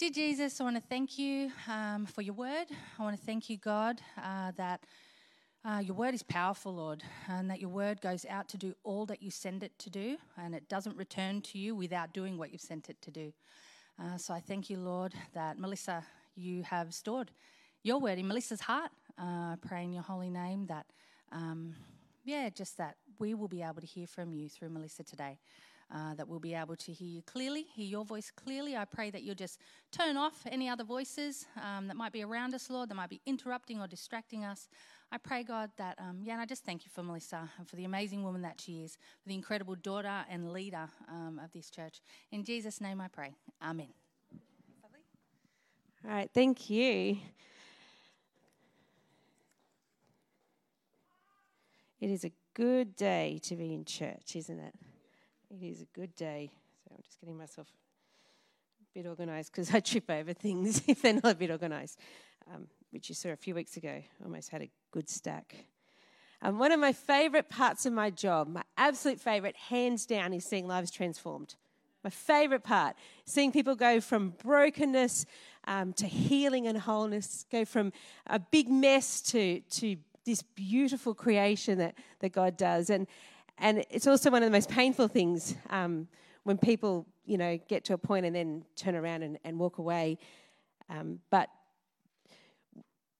Dear Jesus, I want to thank you um, for your word. I want to thank you, God, uh, that uh, your word is powerful, Lord, and that your word goes out to do all that you send it to do, and it doesn't return to you without doing what you've sent it to do. Uh, so I thank you, Lord, that Melissa, you have stored your word in Melissa's heart. Uh, I pray in your holy name that, um, yeah, just that we will be able to hear from you through Melissa today uh, that we'll be able to hear you clearly, hear your voice clearly. I pray that you'll just turn off any other voices um, that might be around us, Lord, that might be interrupting or distracting us. I pray, God, that, um, yeah, and I just thank you for Melissa and for the amazing woman that she is, for the incredible daughter and leader um, of this church. In Jesus' name I pray. Amen. All right, thank you. It is a good day to be in church, isn't it? It is a good day. So I'm just getting myself a bit organised because I trip over things if they're not a bit organised, um, which you saw a few weeks ago. Almost had a good stack. Um, one of my favourite parts of my job, my absolute favourite, hands down, is seeing lives transformed. My favourite part, seeing people go from brokenness um, to healing and wholeness, go from a big mess to, to this beautiful creation that, that God does. And, and it's also one of the most painful things um, when people, you know, get to a point and then turn around and, and walk away. Um, but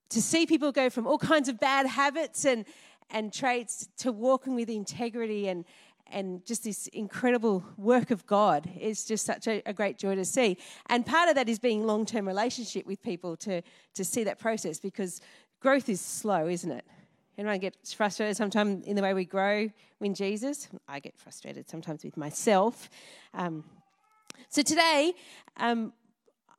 to see people go from all kinds of bad habits and, and traits to walking with integrity and, and just this incredible work of God is just such a, a great joy to see. And part of that is being long term relationship with people to, to see that process because growth is slow, isn't it? Anyone gets frustrated sometimes in the way we grow in Jesus? I get frustrated sometimes with myself. Um, so today, um,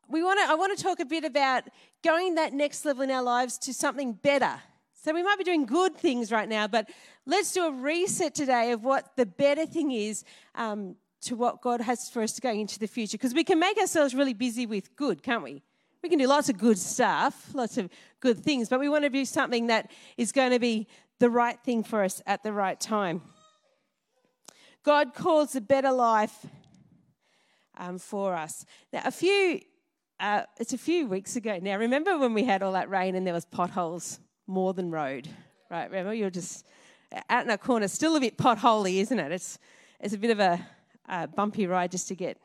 we want to. I want to talk a bit about going that next level in our lives to something better. So we might be doing good things right now, but let's do a reset today of what the better thing is um, to what God has for us going into the future. Because we can make ourselves really busy with good, can't we? We can do lots of good stuff, lots of good things, but we want to do something that is going to be the right thing for us at the right time. God calls a better life um, for us. Now, a few, uh, it's a few weeks ago now. Remember when we had all that rain and there was potholes more than road, right? Remember you're just out in a corner, still a bit potholy, isn't it? It's it's a bit of a, a bumpy ride just to get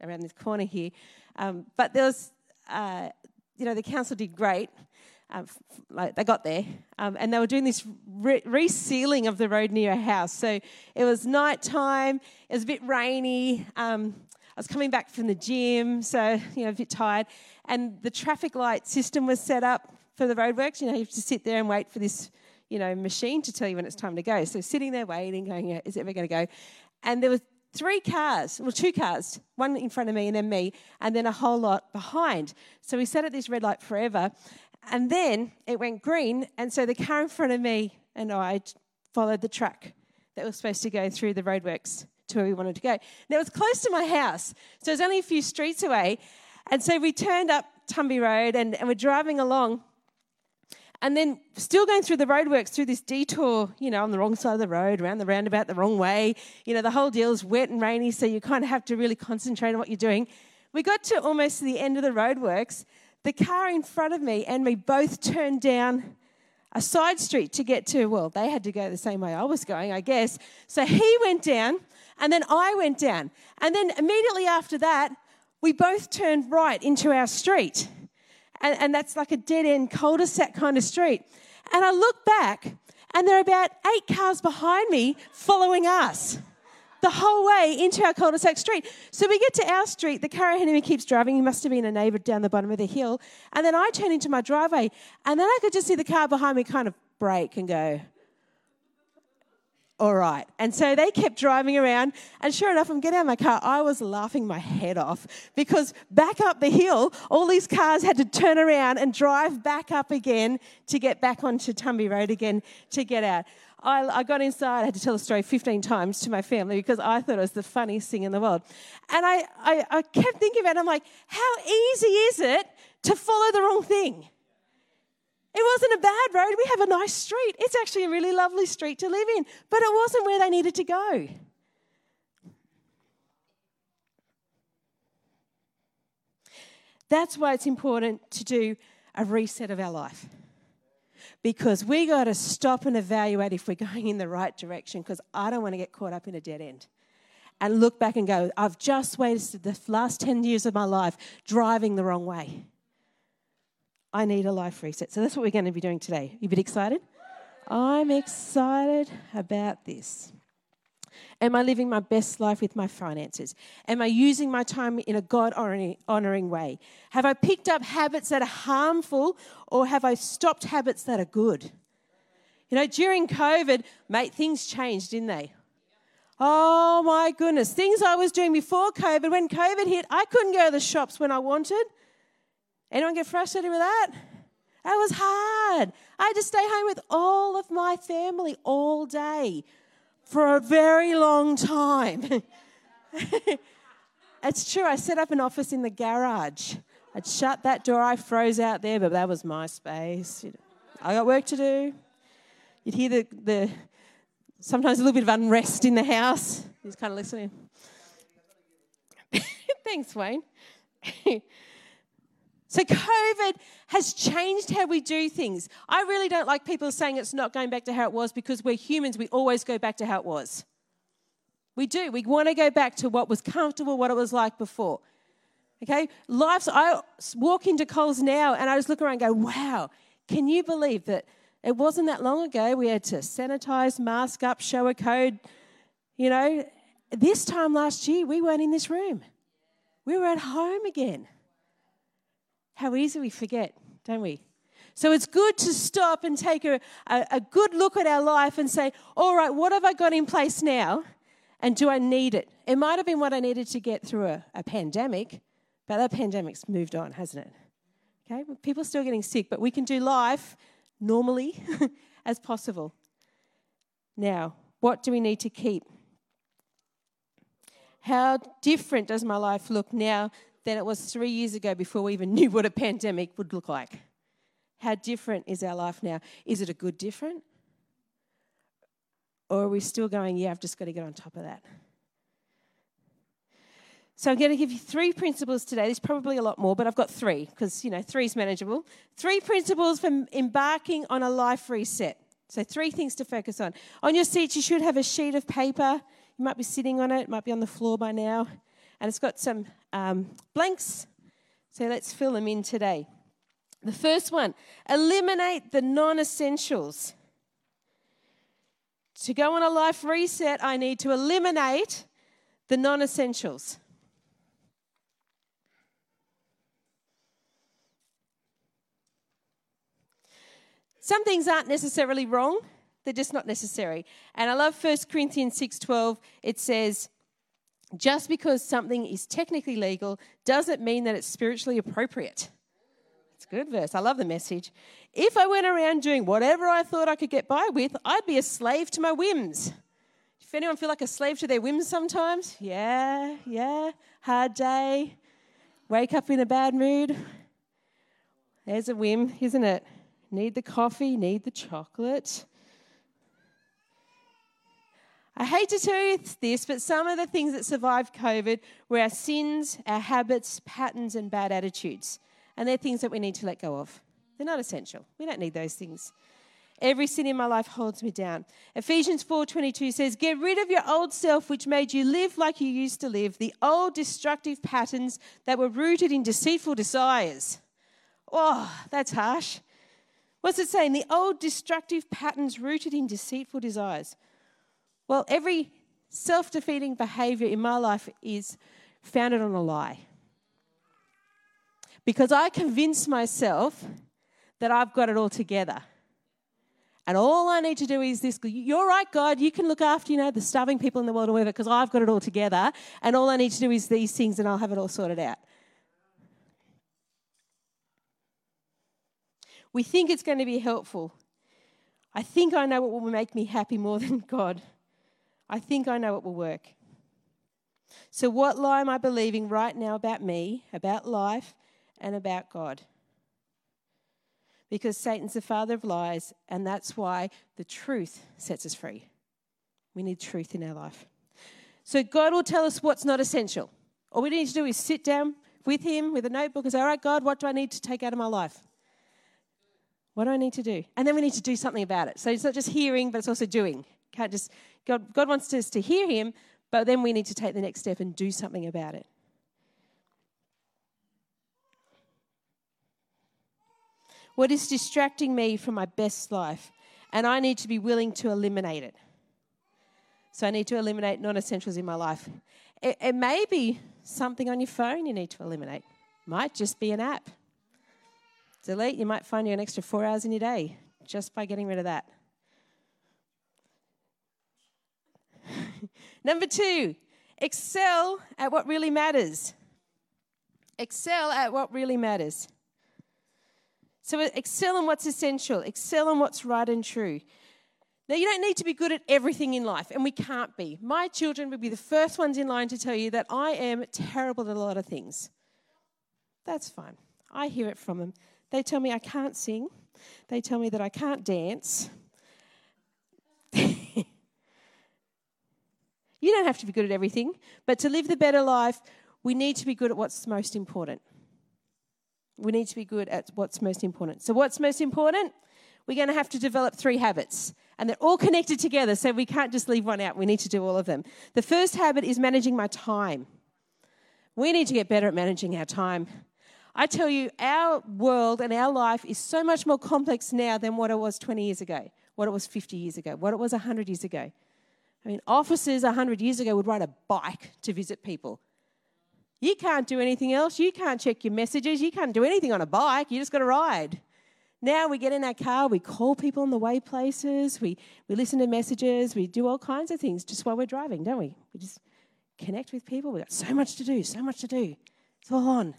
around this corner here. Um, but there was uh, you know, the council did great. Um, like they got there, um, and they were doing this re- resealing of the road near a house. So it was night time. It was a bit rainy. Um, I was coming back from the gym, so you know, a bit tired. And the traffic light system was set up for the roadworks. You know, you have to sit there and wait for this, you know, machine to tell you when it's time to go. So sitting there waiting, going, is it ever going to go? And there was three cars, well, two cars, one in front of me and then me, and then a whole lot behind. So we sat at this red light forever. And then it went green, and so the car in front of me and I followed the track that was supposed to go through the roadworks to where we wanted to go. Now it was close to my house, so it was only a few streets away. And so we turned up Tumby Road and, and we're driving along and then still going through the roadworks through this detour, you know, on the wrong side of the road, around the roundabout the wrong way. You know, the whole deal is wet and rainy, so you kind of have to really concentrate on what you're doing. We got to almost the end of the roadworks. The car in front of me and me both turned down a side street to get to, well, they had to go the same way I was going, I guess. So he went down, and then I went down. And then immediately after that, we both turned right into our street and, and that's like a dead end cul de sac kind of street. And I look back, and there are about eight cars behind me following us the whole way into our cul-de-sac street. So we get to our street, the car ahead of me keeps driving. He must have been a neighbour down the bottom of the hill. And then I turn into my driveway, and then I could just see the car behind me kind of brake and go, all right. And so they kept driving around, and sure enough, I'm getting out of my car. I was laughing my head off because back up the hill, all these cars had to turn around and drive back up again to get back onto Tumby Road again to get out. I, I, got inside, I had to tell the story 15 times to my family because I thought it was the funniest thing in the world. And I, I, I kept thinking about it, I'm like, how easy is it to follow the wrong thing? It wasn't a bad road. We have a nice street. It's actually a really lovely street to live in, but it wasn't where they needed to go. That's why it's important to do a reset of our life. Because we got to stop and evaluate if we're going in the right direction, because I don't want to get caught up in a dead end. And look back and go, I've just wasted the last 10 years of my life driving the wrong way. I need a life reset. So that's what we're going to be doing today. You a bit excited? I'm excited about this. Am I living my best life with my finances? Am I using my time in a God honoring way? Have I picked up habits that are harmful or have I stopped habits that are good? You know, during COVID, mate, things changed, didn't they? Oh my goodness. Things I was doing before COVID, when COVID hit, I couldn't go to the shops when I wanted. Anyone get frustrated with that? That was hard. I had to stay home with all of my family all day for a very long time. it's true, I set up an office in the garage. I'd shut that door, I froze out there, but that was my space. I got work to do. You'd hear the, the sometimes a little bit of unrest in the house. He's kind of listening. Thanks, Wayne. So, COVID has changed how we do things. I really don't like people saying it's not going back to how it was because we're humans, we always go back to how it was. We do. We want to go back to what was comfortable, what it was like before. Okay? Life's, I walk into Coles now and I just look around and go, wow, can you believe that it wasn't that long ago we had to sanitize, mask up, show a code? You know, this time last year we weren't in this room, we were at home again. How easy we forget, don't we? So it's good to stop and take a, a, a, good look at our life and say, all right, what have I got in place now? And do I need it? It might have been what I needed to get through a, a pandemic, but that pandemic's moved on, hasn't it? Okay, people are still getting sick, but we can do life normally as possible. Now, what do we need to keep? How different does my life look now than it was three years ago before we even knew what a pandemic would look like. How different is our life now? Is it a good different? Or are we still going, yeah, I've just got to get on top of that? So I'm going to give you three principles today. There's probably a lot more, but I've got three because, you know, three is manageable. Three principles for embarking on a life reset. So, three things to focus on. On your seat, you should have a sheet of paper. You might be sitting on it, it might be on the floor by now and it's got some um, blanks. So let's fill them in today. The first one eliminate the non essentials. To go on a life reset, I need to eliminate the non essentials. Some things aren't necessarily wrong, they're just not necessary. And I love 1 Corinthians 6:12. It says, just because something is technically legal doesn't mean that it's spiritually appropriate. It's a good verse. I love the message. If I went around doing whatever I thought I could get by with, I'd be a slave to my whims. If anyone feel like a slave to their whims sometimes? Yeah, yeah. Hard day. Wake up in a bad mood. There's a whim, isn't it? Need the coffee, need the chocolate. I hate to tell you this, but some of the things that survived COVID were our sins, our habits, patterns, and bad attitudes. And they're things that we need to let go of. They're not essential. We don't need those things. Every sin in my life holds me down. Ephesians 4:22 says, "Get rid of your old self which made you live like you used to live, the old destructive patterns that were rooted in deceitful desires." Oh, that's harsh. What's it saying? The old destructive patterns rooted in deceitful desires. Well, every self defeating behavior in my life is founded on a lie. Because I convince myself that I've got it all together. And all I need to do is this you're right, God, you can look after, you know, the starving people in the world or whatever, because I've got it all together. And all I need to do is these things and I'll have it all sorted out. We think it's going to be helpful. I think I know what will make me happy more than God. I think I know it will work. So, what lie am I believing right now about me, about life, and about God? Because Satan's the father of lies, and that's why the truth sets us free. We need truth in our life. So, God will tell us what's not essential. All we need to do is sit down with Him with a notebook and say, All right, God, what do I need to take out of my life? What do I need to do? And then we need to do something about it. So it's not just hearing, but it's also doing. Can't just God, God wants us to hear Him, but then we need to take the next step and do something about it. What is distracting me from my best life? And I need to be willing to eliminate it. So I need to eliminate non essentials in my life. It, it, may be something on your phone you need to eliminate, might just be an app. Delete, you might find you an extra four hours in your day just by getting rid of that. Number two, excel at what really matters. Excel at what really matters. So, excel in what's essential, excel in what's right and true. Now, you don't need to be good at everything in life, and we can't be. My children would be the first ones in line to tell you that I am terrible at a lot of things. That's fine. I hear it from them. They tell me I can't sing, they tell me that I can't dance. you don't have to be good at everything, but to live the better life, we need to be good at what's most important. We need to be good at what's most important. So, what's most important? We're going to have to develop three habits, and they're all connected together, so we can't just leave one out. We need to do all of them. The first habit is managing my time. We need to get better at managing our time. I tell you, our world and our life is so much more complex now than what it was 20 years ago, what it was 50 years ago, what it was 100 years ago. I mean, officers 100 years ago would ride a bike to visit people. You can't do anything else. You can't check your messages. You can't do anything on a bike. You just got to ride. Now we get in our car, we call people on the way places, we, we listen to messages, we do all kinds of things just while we're driving, don't we? We just connect with people. We've got so much to do, so much to do. It's all on.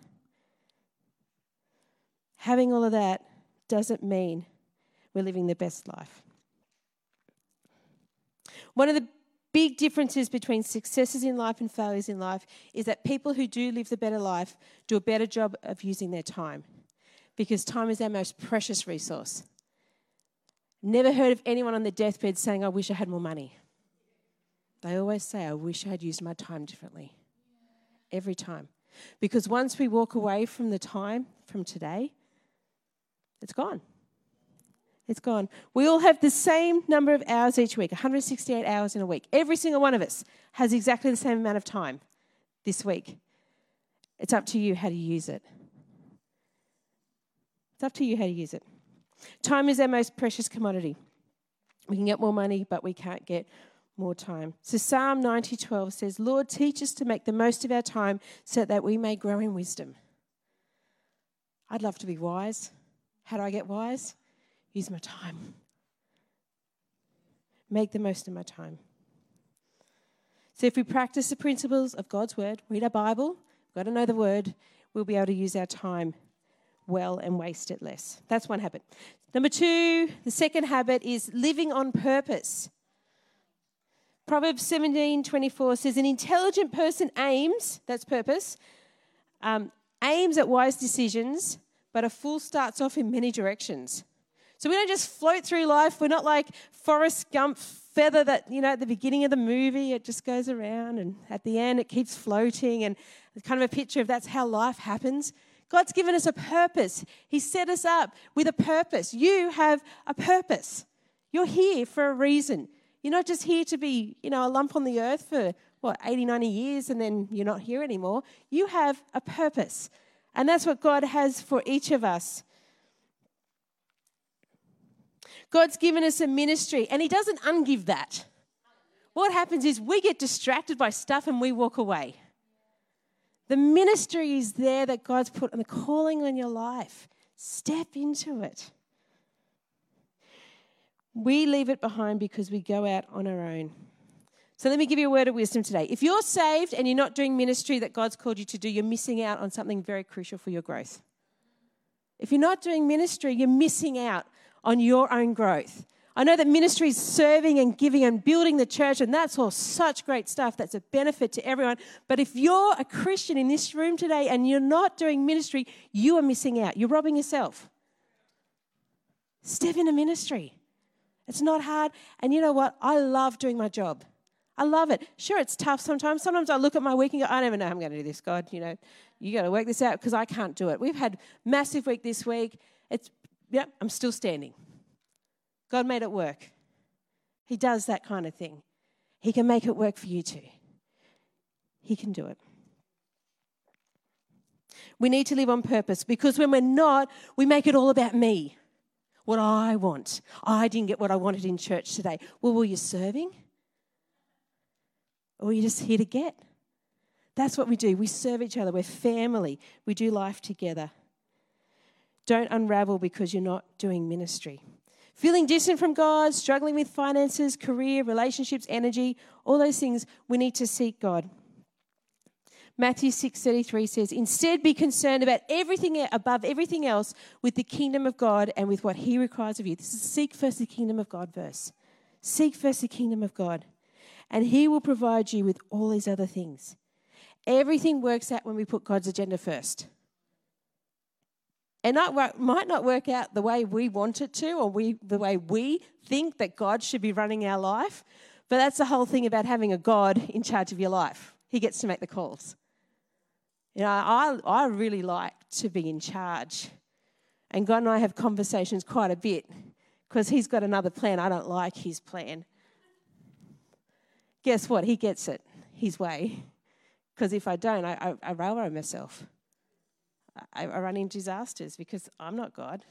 Having all of that doesn't mean we're living the best life. One of the big differences between successes in life and failures in life is that people who do live the better life do a better job of using their time because time is our most precious resource. Never heard of anyone on their deathbed saying, I wish I had more money. They always say, I wish I had used my time differently. Every time. Because once we walk away from the time from today, it's gone. It's gone. We all have the same number of hours each week 168 hours in a week. Every single one of us has exactly the same amount of time this week. It's up to you how to use it. It's up to you how to use it. Time is our most precious commodity. We can get more money, but we can't get more time. So Psalm 90:12 says, "Lord, teach us to make the most of our time so that we may grow in wisdom." I'd love to be wise. How do I get wise? Use my time. Make the most of my time. So if we practice the principles of God's word, read our Bible, got to know the word, we'll be able to use our time well and waste it less. That's one habit. Number two, the second habit is living on purpose. Proverbs 17 24 says, An intelligent person aims, that's purpose, um, aims at wise decisions, but a fool starts off in many directions. So we don't just float through life. We're not like Forrest Gump feather that, you know, at the beginning of the movie, it just goes around and at the end it keeps floating. And it's kind of a picture of that's how life happens. God's given us a purpose. He set us up with a purpose. You have a purpose. You're here for a reason. You're not just here to be, you know, a lump on the earth for what, 80, 90 years and then you're not here anymore. You have a purpose. And that's what God has for each of us. God's given us a ministry, and He doesn't ungive that. What happens is we get distracted by stuff and we walk away. The ministry is there that God's put on the calling on your life. Step into it. We leave it behind because we go out on our own. So let me give you a word of wisdom today. If you're saved and you're not doing ministry that God's called you to do, you're missing out on something very crucial for your growth. If you're not doing ministry, you're missing out on your own growth. I know that ministry is serving and giving and building the church, and that's all such great stuff. That's a benefit to everyone. But if you're a Christian in this room today and you're not doing ministry, you are missing out. You're robbing yourself. Step into ministry. It's not hard. And you know what? I love doing my job. I love it. Sure, it's tough sometimes. Sometimes I look at my week and go, I never know how I'm going to do this, God. You know, you got to work this out because I can't do it. We've had massive week this week. Yep, I'm still standing. God made it work. He does that kind of thing. He can make it work for you too. He can do it. We need to live on purpose because when we're not, we make it all about me. What I want. I didn't get what I wanted in church today. Well, were you serving? Or were you just here to get? That's what we do. We serve each other. We're family. We do life together. Don't unravel because you're not doing ministry. Feeling distant from God, struggling with finances, career, relationships, energy, all those things, we need to seek God. Matthew 6:33 says, "Instead be concerned about everything above everything else with the kingdom of God and with what he requires of you." This is seek first the kingdom of God verse. Seek first the kingdom of God, and he will provide you with all these other things. Everything works out when we put God's agenda first. And that might not work out the way we want it to, or we, the way we think that God should be running our life. But that's the whole thing about having a God in charge of your life. He gets to make the calls. You know, I, I really like to be in charge. And God and I have conversations quite a bit because He's got another plan. I don't like His plan. Guess what? He gets it His way. Because if I don't, I, I, I railroad myself. I, I run into disasters because I'm not God.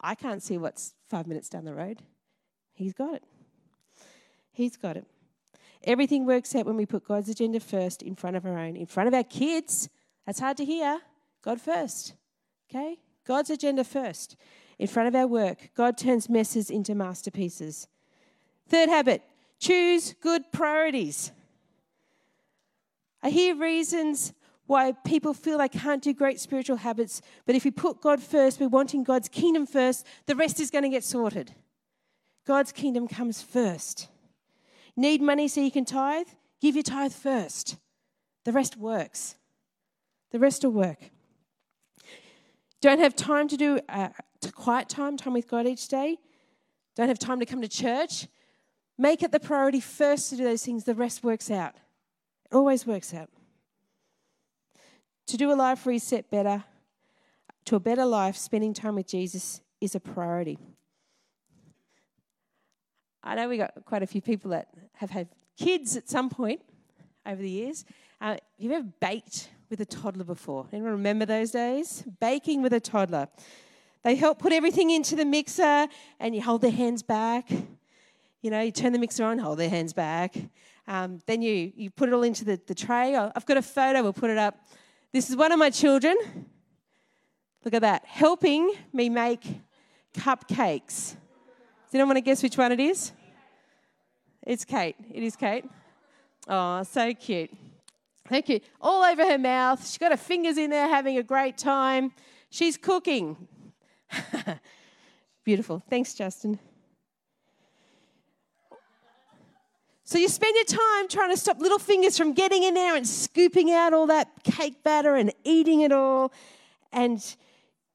I can't see what's five minutes down the road. He's got it. He's got it. Everything works out when we put God's agenda first in front of our own, in front of our kids, that's hard to hear. God first. Okay? God's agenda first. In front of our work, God turns messes into masterpieces. Third habit choose good priorities. I hear reasons why people feel they can't do great spiritual habits, but if we put God first, we're wanting God's kingdom first, the rest is going to get sorted. God's kingdom comes first. Need money so you can tithe? Give your tithe first. The rest works. The rest will work. Don't have time to do uh, quiet time, time with God each day. Don't have time to come to church. Make it the priority first to do those things. The rest works out. It always works out. To do a life reset better, to a better life, spending time with Jesus is a priority. I know we got quite a few people that have had kids at some point over the years. Uh, have you ever baked with a toddler before. Anyone remember those days? Baking with a toddler. They help put everything into the mixer and you hold their hands back. You know, you turn the mixer on, hold their hands back. Um, then you, you put it all into the, the tray. I've got a photo, we'll put it up. This is one of my children. Look at that, helping me make cupcakes. Does anyone want to guess which one it is? It's Kate. It is Kate. Oh, so cute. Thank you. All over her mouth. She's got her fingers in there having a great time. She's cooking. Beautiful. Thanks, Justin. So you spend your time trying to stop little fingers from getting in there and scooping out all that cake batter and eating it all. And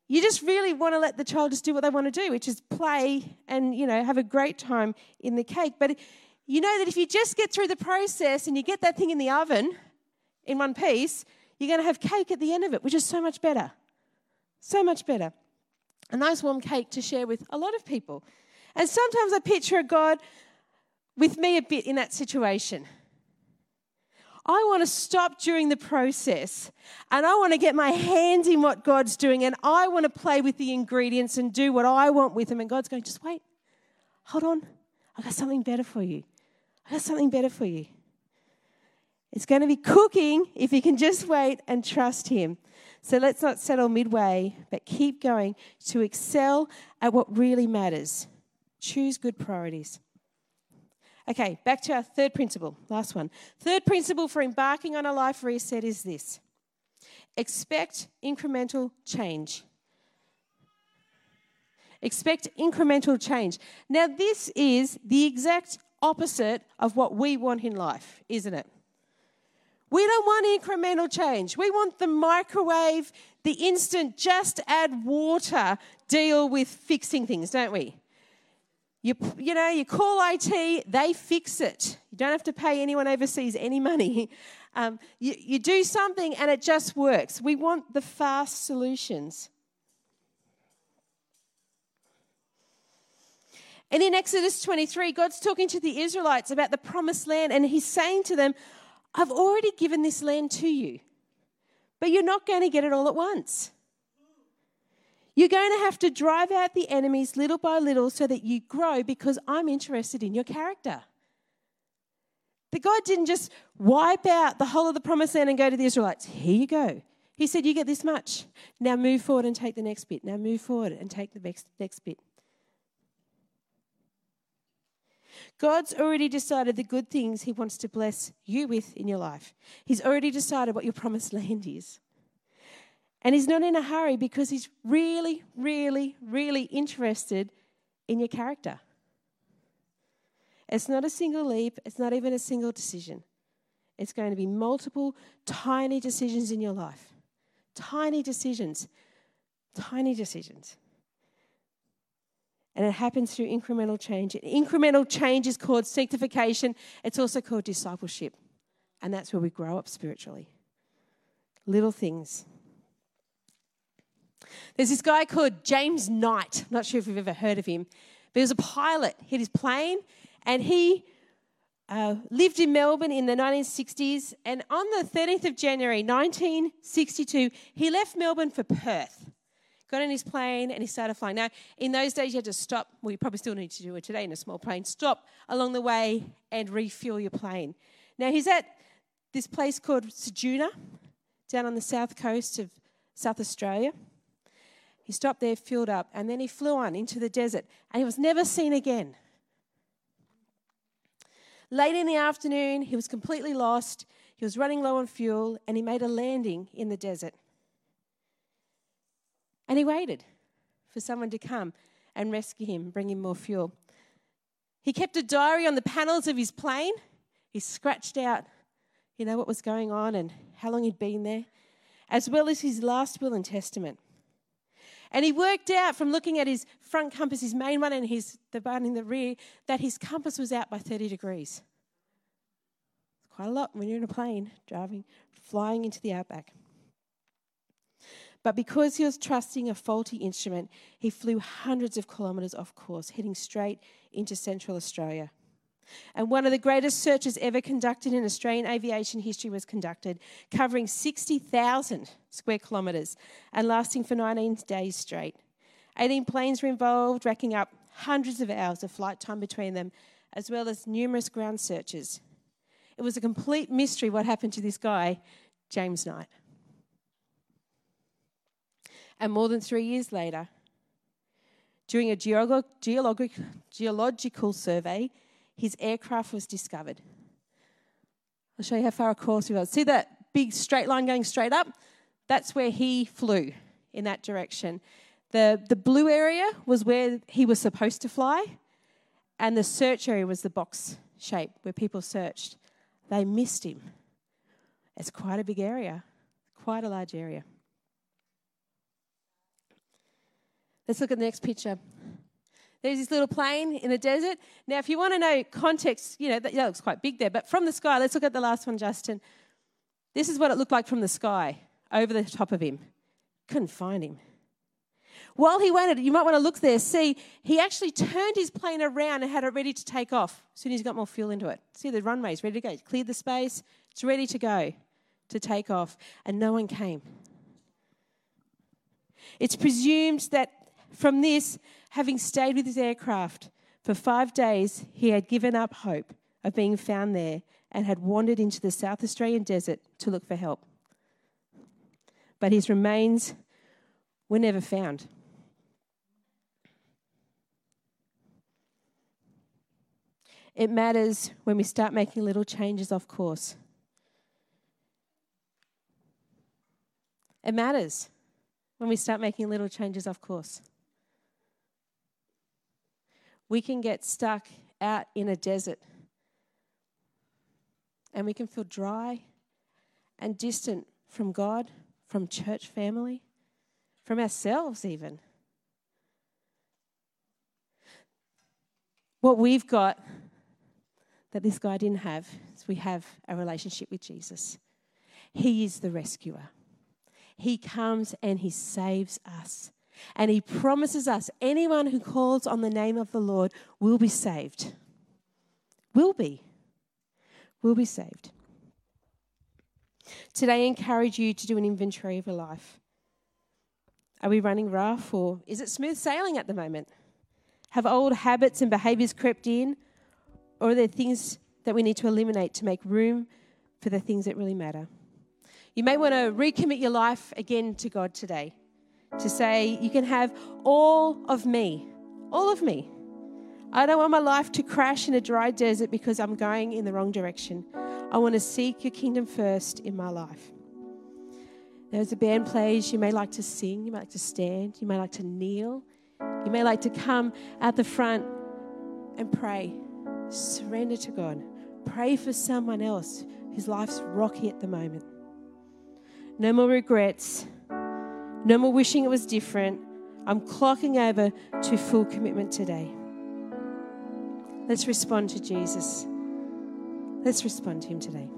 you just really want to let the child just do what they want to do, which is play and, you know, have a great time in the cake. But you know that if you just get through the process and you get that thing in the oven, in one piece, you're going to have cake at the end of it, which is so much better. So much better. A nice warm cake to share with a lot of people. And sometimes I picture a God with me a bit in that situation. I want to stop during the process and I want to get my hands in what God's doing and I want to play with the ingredients and do what I want with them. And God's going, just wait, hold on. I got something better for you. I got something better for you. It's going to be cooking if you can just wait and trust Him. So let's not settle midway, but keep going to excel at what really matters. Choose good priorities. Okay, back to our third principle, last one. Third principle for embarking on a life reset is this expect incremental change. Expect incremental change. Now, this is the exact opposite of what we want in life, isn't it? We don't want incremental change. We want the microwave, the instant, just add water deal with fixing things, don't we? You, you know, you call IT, they fix it. You don't have to pay anyone overseas any money. Um, you, you do something and it just works. We want the fast solutions. And in Exodus 23, God's talking to the Israelites about the promised land, and He's saying to them, I've already given this land to you, but you're not going to get it all at once. You're going to have to drive out the enemies little by little so that you grow because I'm interested in your character. The God didn't just wipe out the whole of the promised land and go to the Israelites, here you go. He said, You get this much. Now move forward and take the next bit. Now move forward and take the next, next bit. God's already decided the good things He wants to bless you with in your life. He's already decided what your promised land is. And he's not in a hurry because he's really, really, really interested in your character. It's not a single leap, it's not even a single decision. It's going to be multiple tiny decisions in your life. Tiny decisions. Tiny decisions. And it happens through incremental change. Incremental change is called sanctification, it's also called discipleship. And that's where we grow up spiritually. Little things. There's this guy called James Knight. I'm not sure if you've ever heard of him, but he was a pilot. He had his plane and he uh, lived in Melbourne in the 1960s. And on the 13th of January 1962, he left Melbourne for Perth. Got on his plane and he started flying. Now, in those days, you had to stop. Well, you probably still need to do it today in a small plane. Stop along the way and refuel your plane. Now, he's at this place called Ceduna down on the south coast of South Australia. He stopped there, filled up, and then he flew on into the desert, and he was never seen again. Late in the afternoon, he was completely lost. He was running low on fuel, and he made a landing in the desert. And he waited for someone to come and rescue him, bring him more fuel. He kept a diary on the panels of his plane. He scratched out, you know, what was going on and how long he'd been there, as well as his last will and testament. And he worked out from looking at his front compass, his main one, and his, the one in the rear, that his compass was out by 30 degrees. Quite a lot when you're in a plane driving, flying into the outback. But because he was trusting a faulty instrument, he flew hundreds of kilometres off course, heading straight into Central Australia. And one of the greatest searches ever conducted in Australian aviation history was conducted, covering 60,000 square kilometres and lasting for 19 days straight. 18 planes were involved, racking up hundreds of hours of flight time between them, as well as numerous ground searches. It was a complete mystery what happened to this guy, James Knight. And more than three years later, during a geolog- geolog- geological survey, his aircraft was discovered. I'll show you how far across he was. See that big straight line going straight up? That's where he flew in that direction. The, the blue area was where he was supposed to fly, and the search area was the box shape where people searched. They missed him. It's quite a big area, quite a large area. Let's look at the next picture. There's this little plane in the desert. Now, if you want to know context, you know, that, that looks quite big there, but from the sky, let's look at the last one, Justin. This is what it looked like from the sky over the top of him. Couldn't find him. While he waited, you might want to look there, see, he actually turned his plane around and had it ready to take off as soon as he got more fuel into it. See, the runway's ready to go. Cleared the space, it's ready to go to take off, and no one came. It's presumed that from this, having stayed with his aircraft for five days, he had given up hope of being found there and had wandered into the South Australian desert to look for help. But his remains were never found. It matters when we start making little changes off course. It matters when we start making little changes off course we can get stuck out in a desert and we can feel dry and distant from God, from church family, from ourselves, even. What we've got that this guy didn't have is we have a relationship with Jesus. He is the rescuer. He comes and he saves us. And he promises us anyone who calls on the name of the Lord will be saved. Will be. Will be saved. Today, I encourage you to do an inventory of your life. Are we running rough or is it smooth sailing at the moment? Have old habits and behaviors crept in? Or are there things that we need to eliminate to make room for the things that really matter? You may want to recommit your life again to God today. To say, you can have all of me, all of me. I don't want my life to crash in a dry desert because I'm going in the wrong direction. I want to seek your kingdom first in my life. As the band plays, you may like to sing, you might like to stand, you may like to kneel, you may like to come at the front and pray. Surrender to God. Pray for someone else whose life's rocky at the moment. No more regrets. No more wishing it was different. I'm clocking over to full commitment today. Let's respond to Jesus. Let's respond to him today.